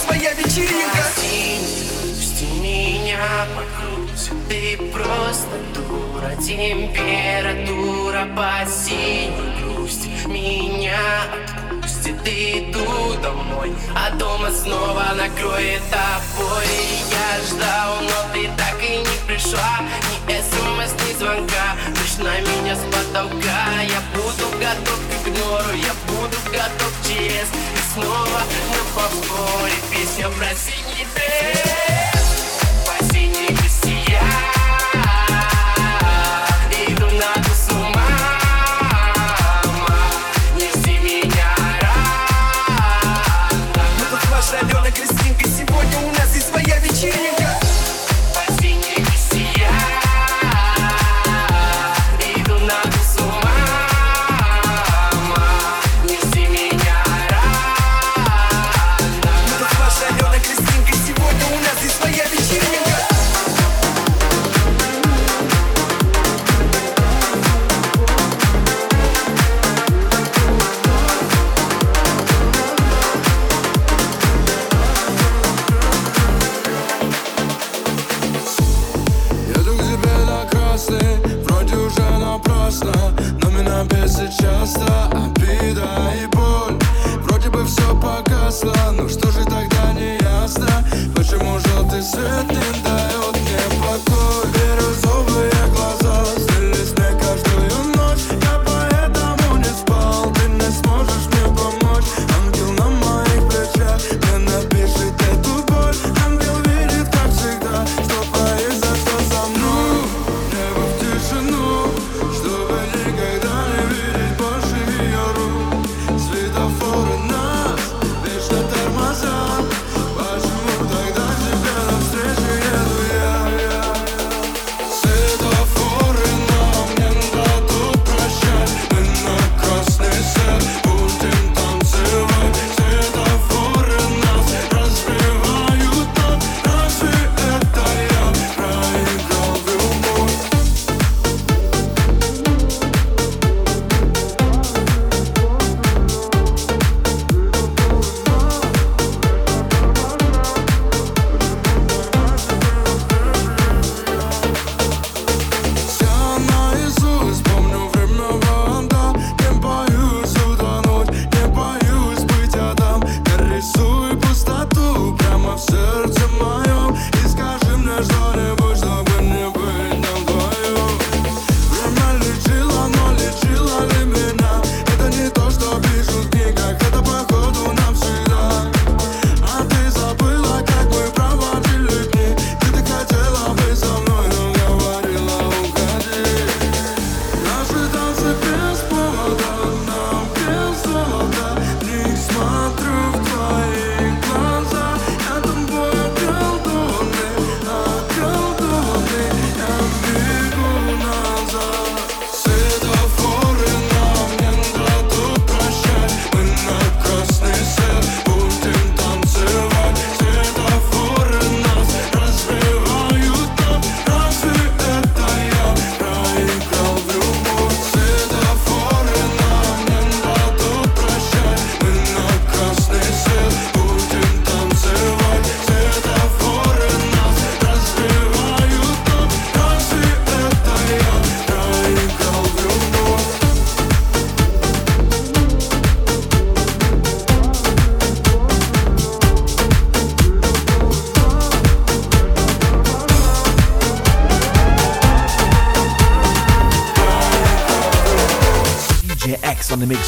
своя вечеринка. Пусти меня вокруг, ты просто дура. Температура по синей грусть меня откуда отпустит и иду домой А дома снова накроет тобой. Я ждал, но ты так и не пришла Ни смс, ни звонка. Лишь на меня с потолка. Я буду готов к игнору Я буду готов к ЧС И снова на повторе Песня про синий for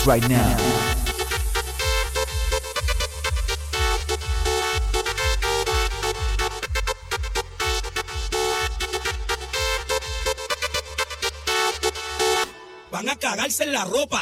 mix right now. cagarse en la ropa.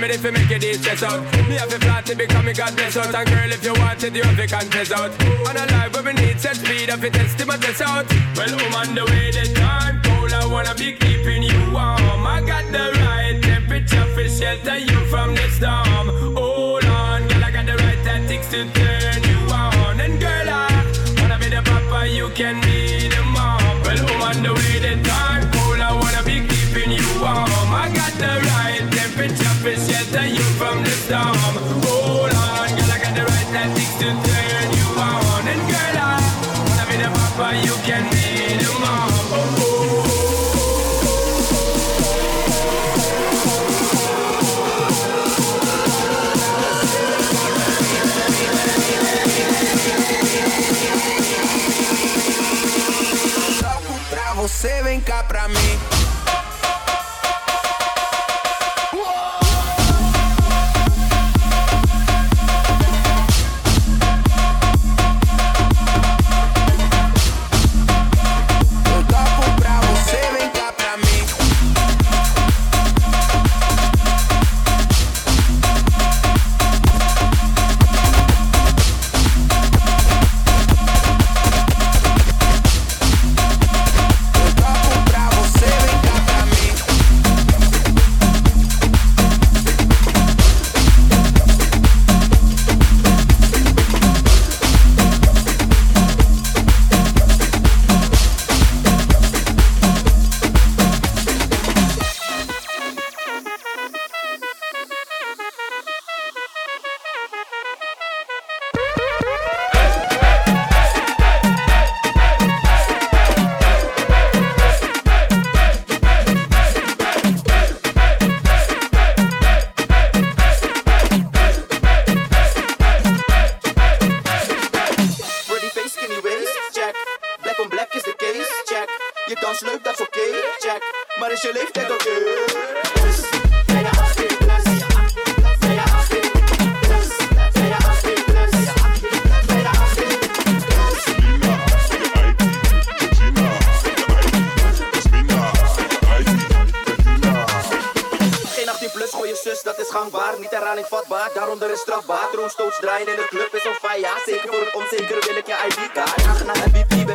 If you make your deeds stress out. Me have a flat to become a god bless out. And girl, if you want it, you have to confess out. On a life where we need set speed, if it test, my test out. Well, woman, um, the way I be people.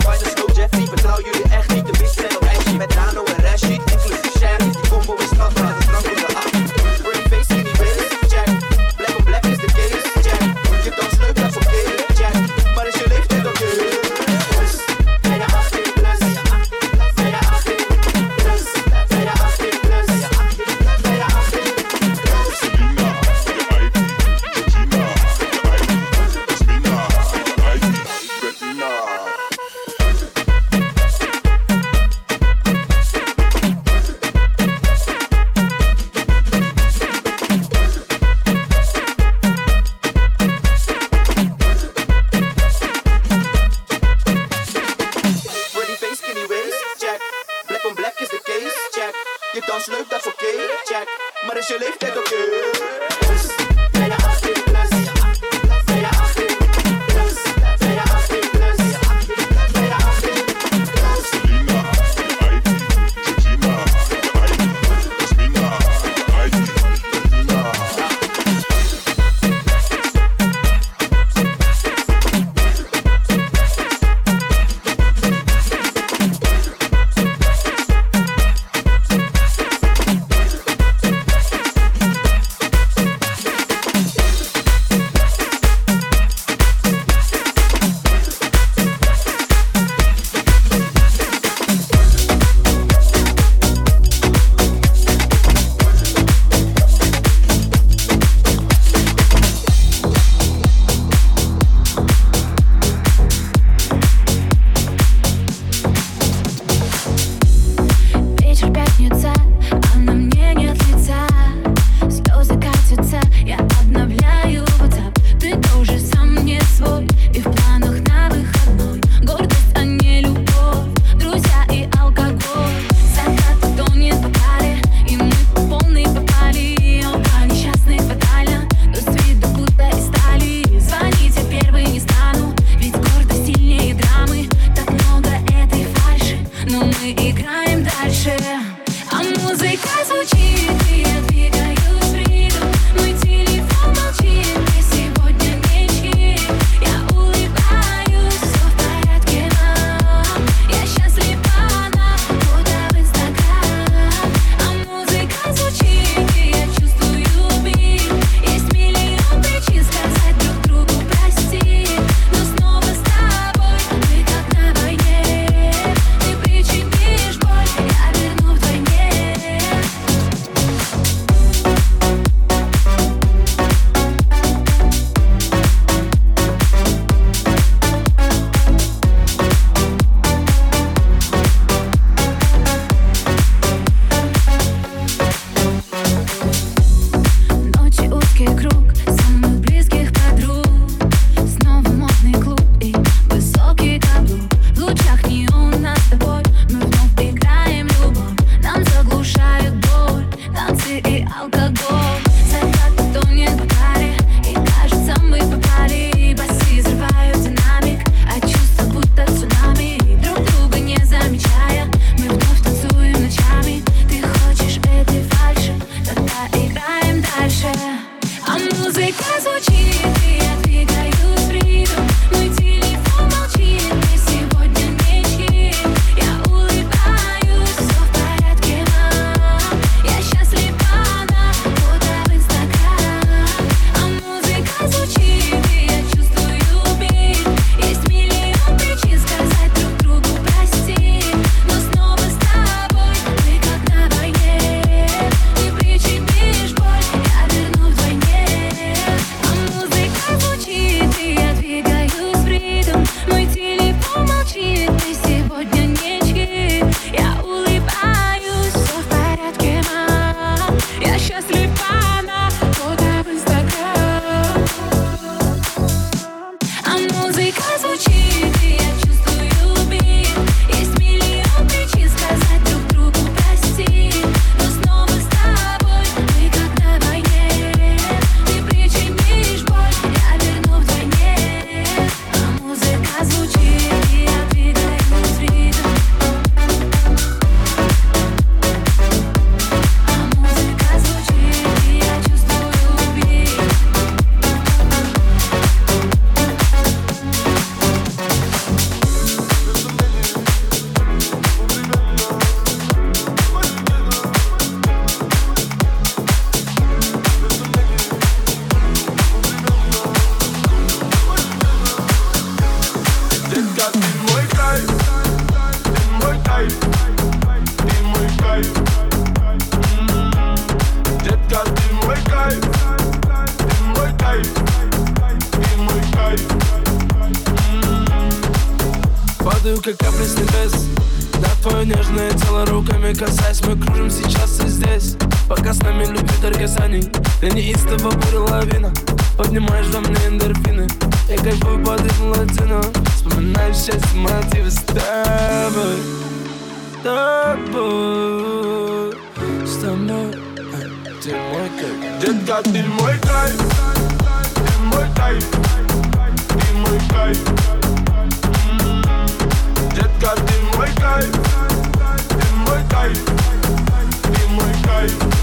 Dame, c'est moi que Jet got in my life In my life In my life Jet got in my life In my life In my life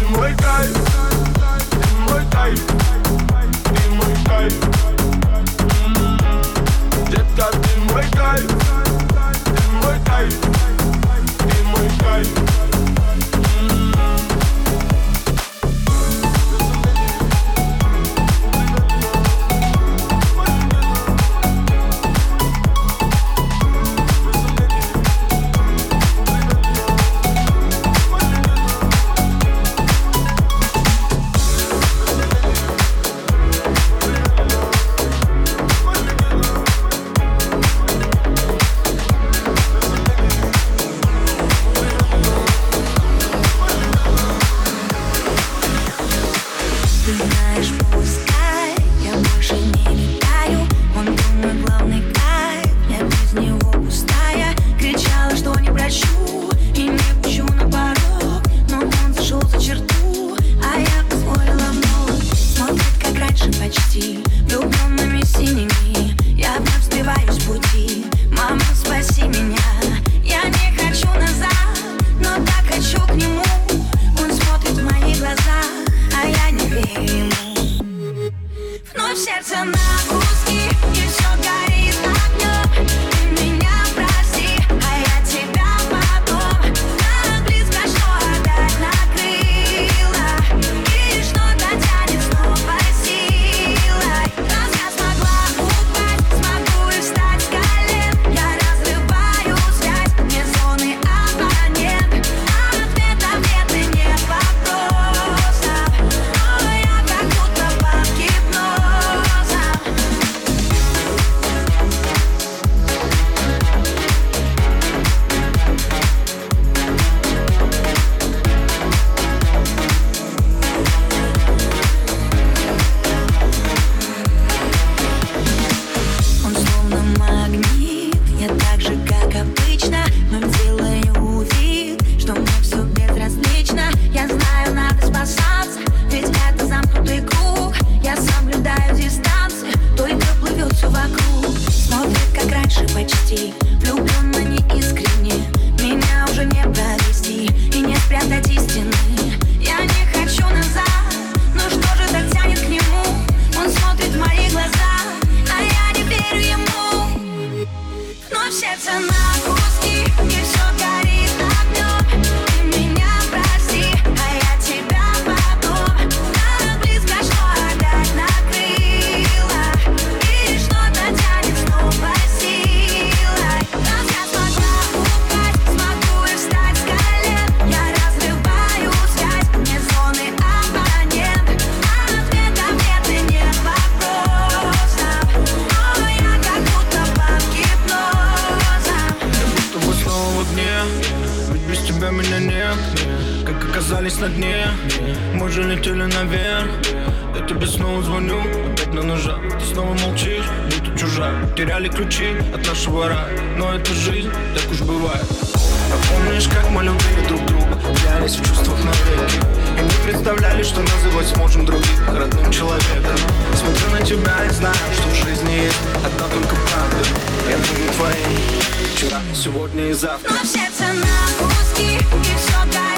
мой кайф Ты мой кайф Ты мой кайф теряли ключи от нашего рая. Но это жизнь, так уж бывает. А помнишь, как мы любили друг друга Терялись в чувствах навеки? И не представляли, что называть сможем других родным человеком. Смотрю на тебя и знаю, что в жизни есть одна только правда. Я думаю твоим вчера, сегодня и завтра. Но сердце на куски и все так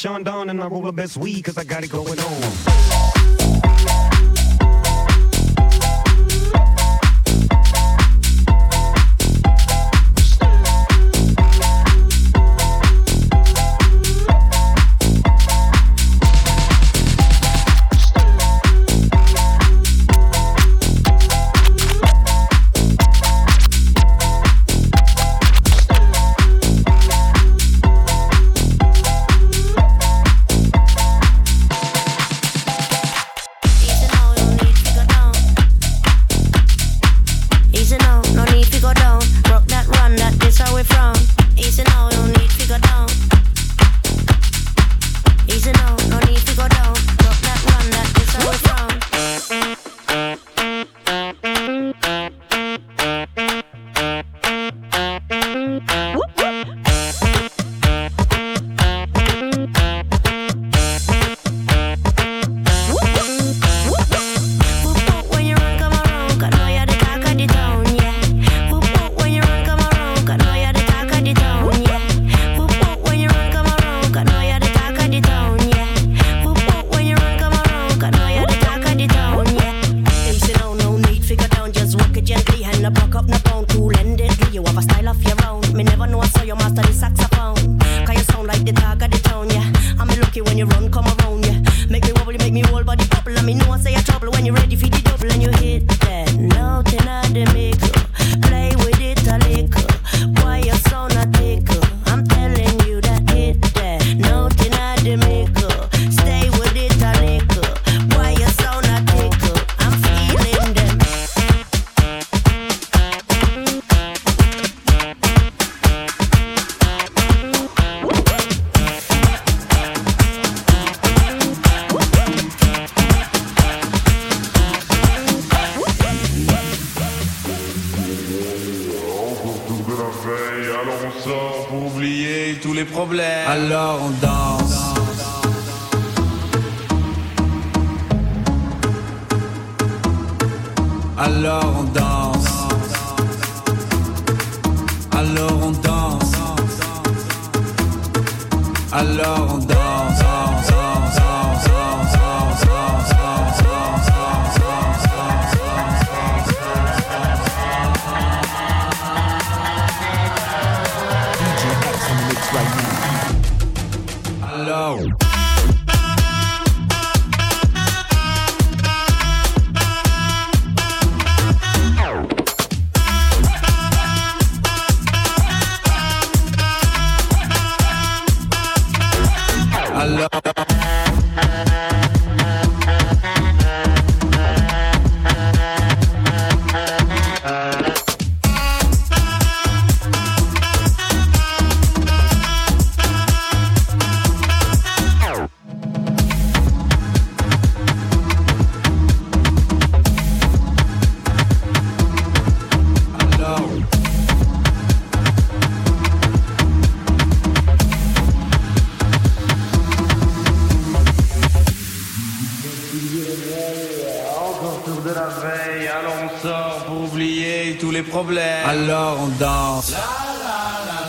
Sean Don and I roll the best weed cause I got it going on.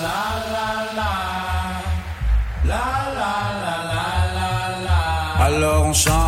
la la la la la la la la Alors on chante.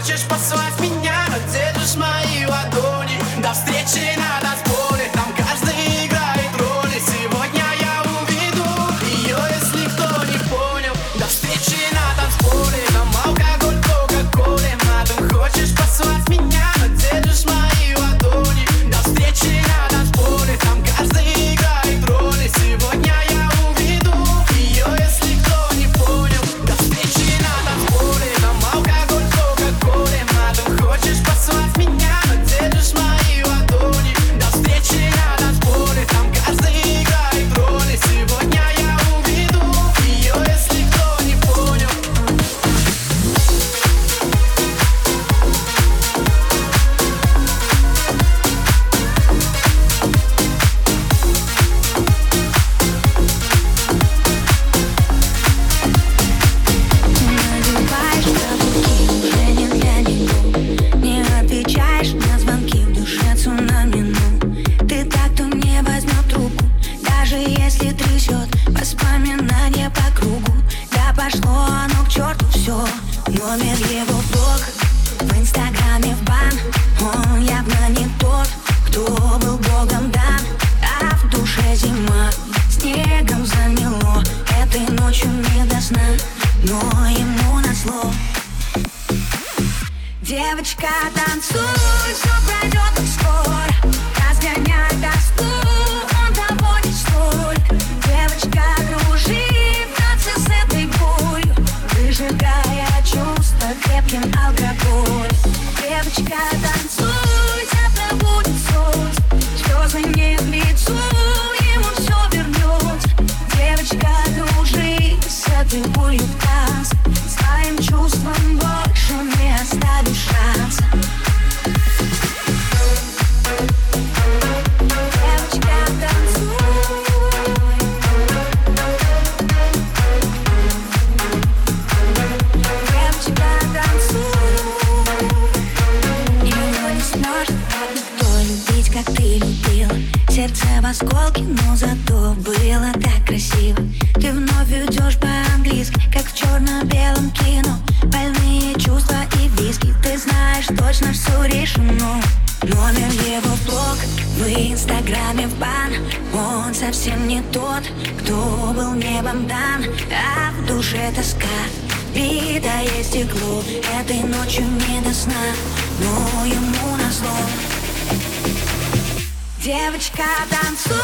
Хочешь послать меня, но держишь мои America Dance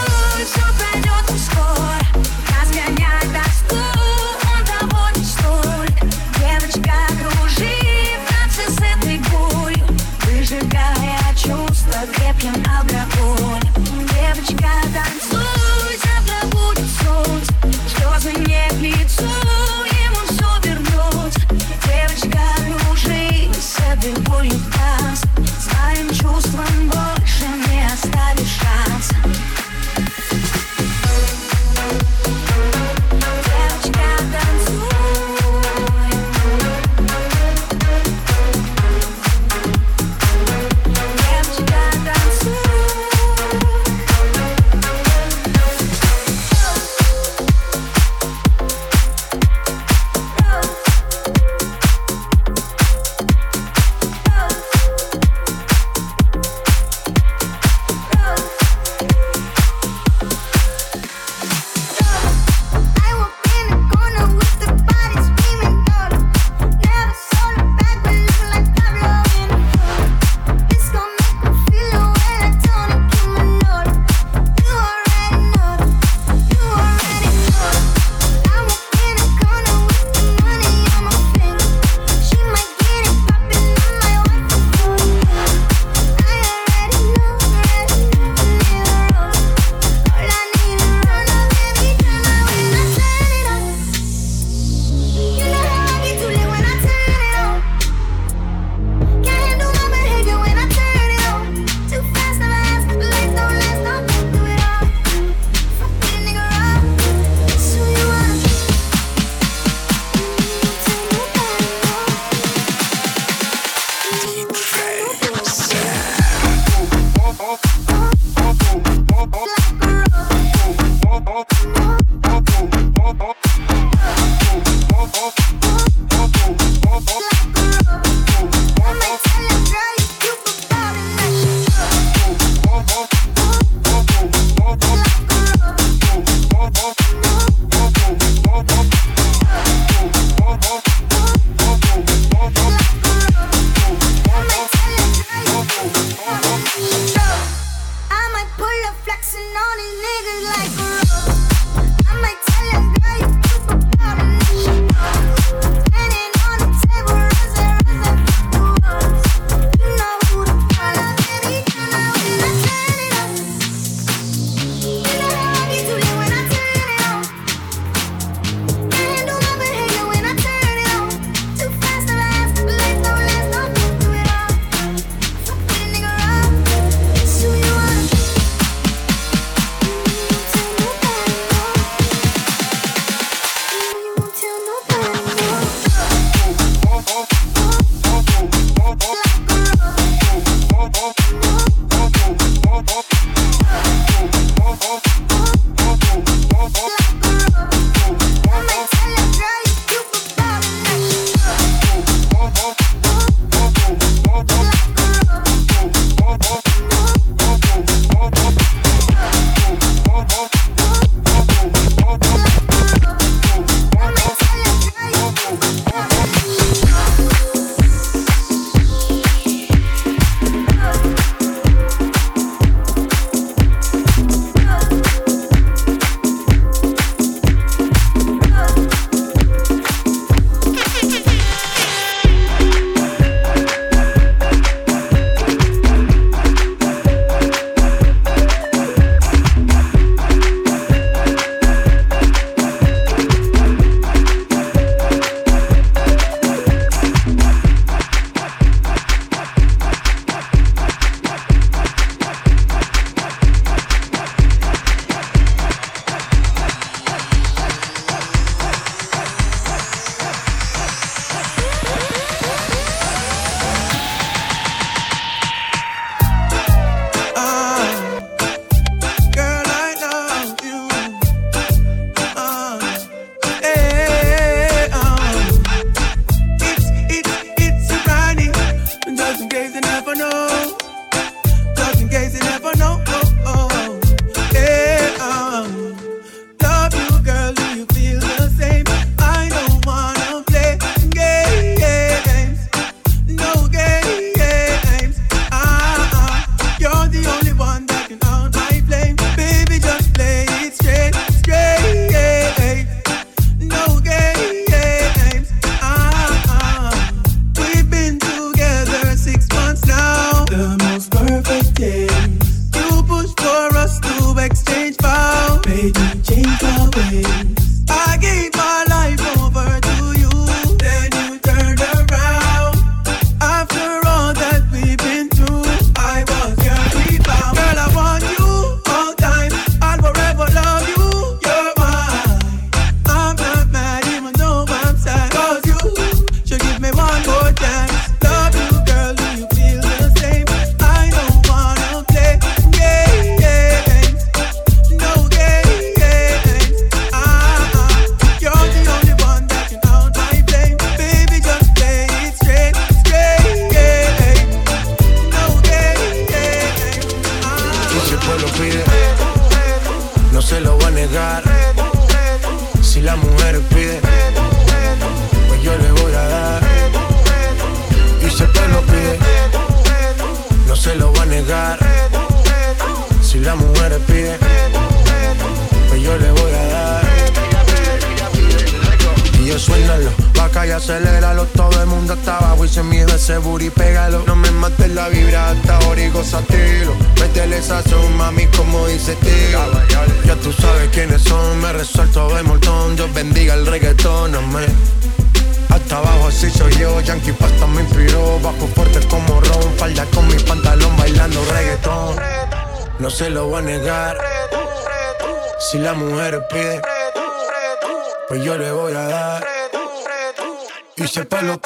Y si el pelo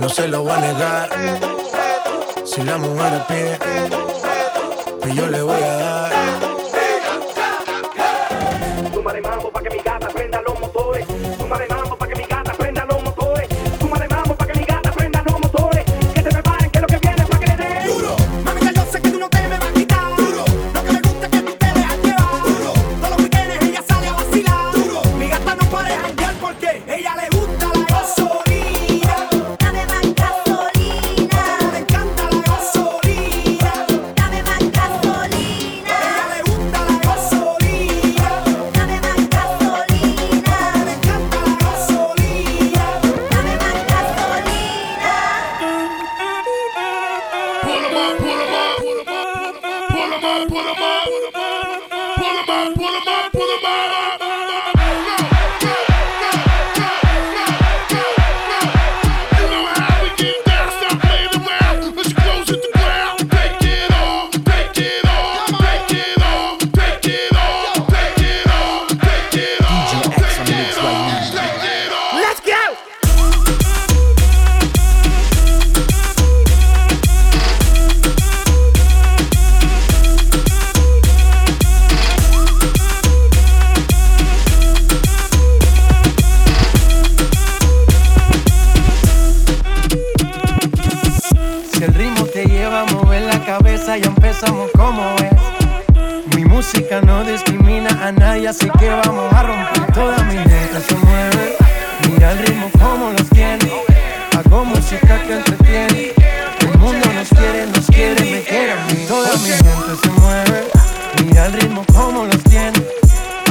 no se lo voy a negar. Si la mujer pide, pues yo le voy a dar.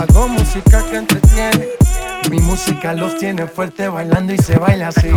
Hago música que entretiene. Mi música los tiene fuerte bailando y se baila así.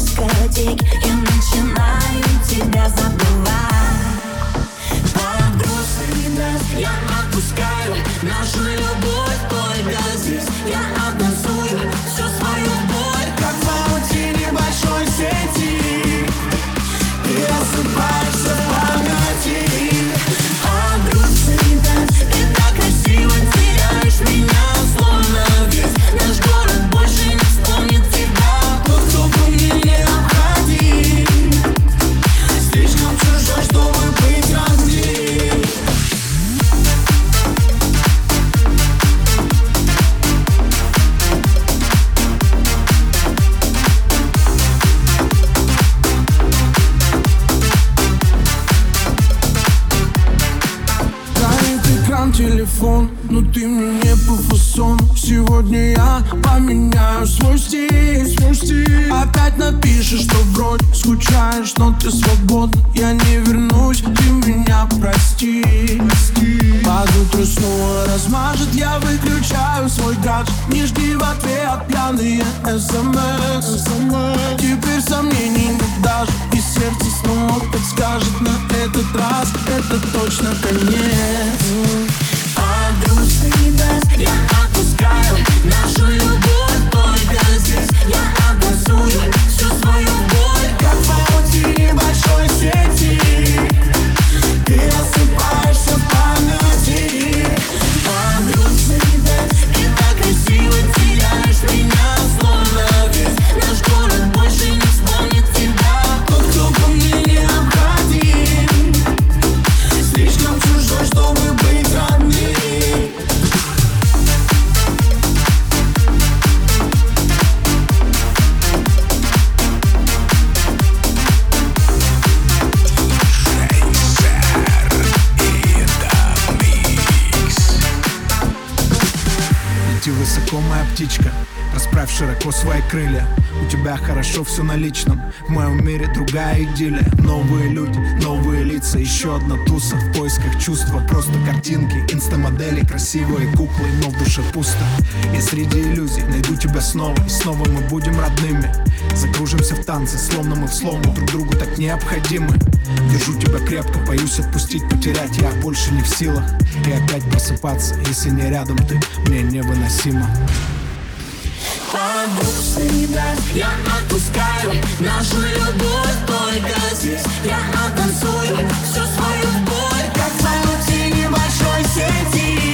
дискотеке Я начинаю тебя забывать. Под грустный я отпускаю нашу любовь. моя птичка Расправь широко свои крылья. У тебя хорошо все на личном В моем мире другая идиллия. Новые люди, новые лица Еще одна туса. В поисках чувства Просто картинки, инстамодели Красивые куклы, но в душе пусто. И среди иллюзий найду тебя снова И снова мы будем родными. Закружимся в танце, словно мы в слому Друг другу так необходимы. Держу тебя крепко, боюсь отпустить, потерять Я больше не в силах. И опять просыпаться, если не рядом ты Мне невыносимо. Всегда Я отпускаю. Нашу любовь только здесь. Я оттанцую всю свою боль. Как в паутине большой сети.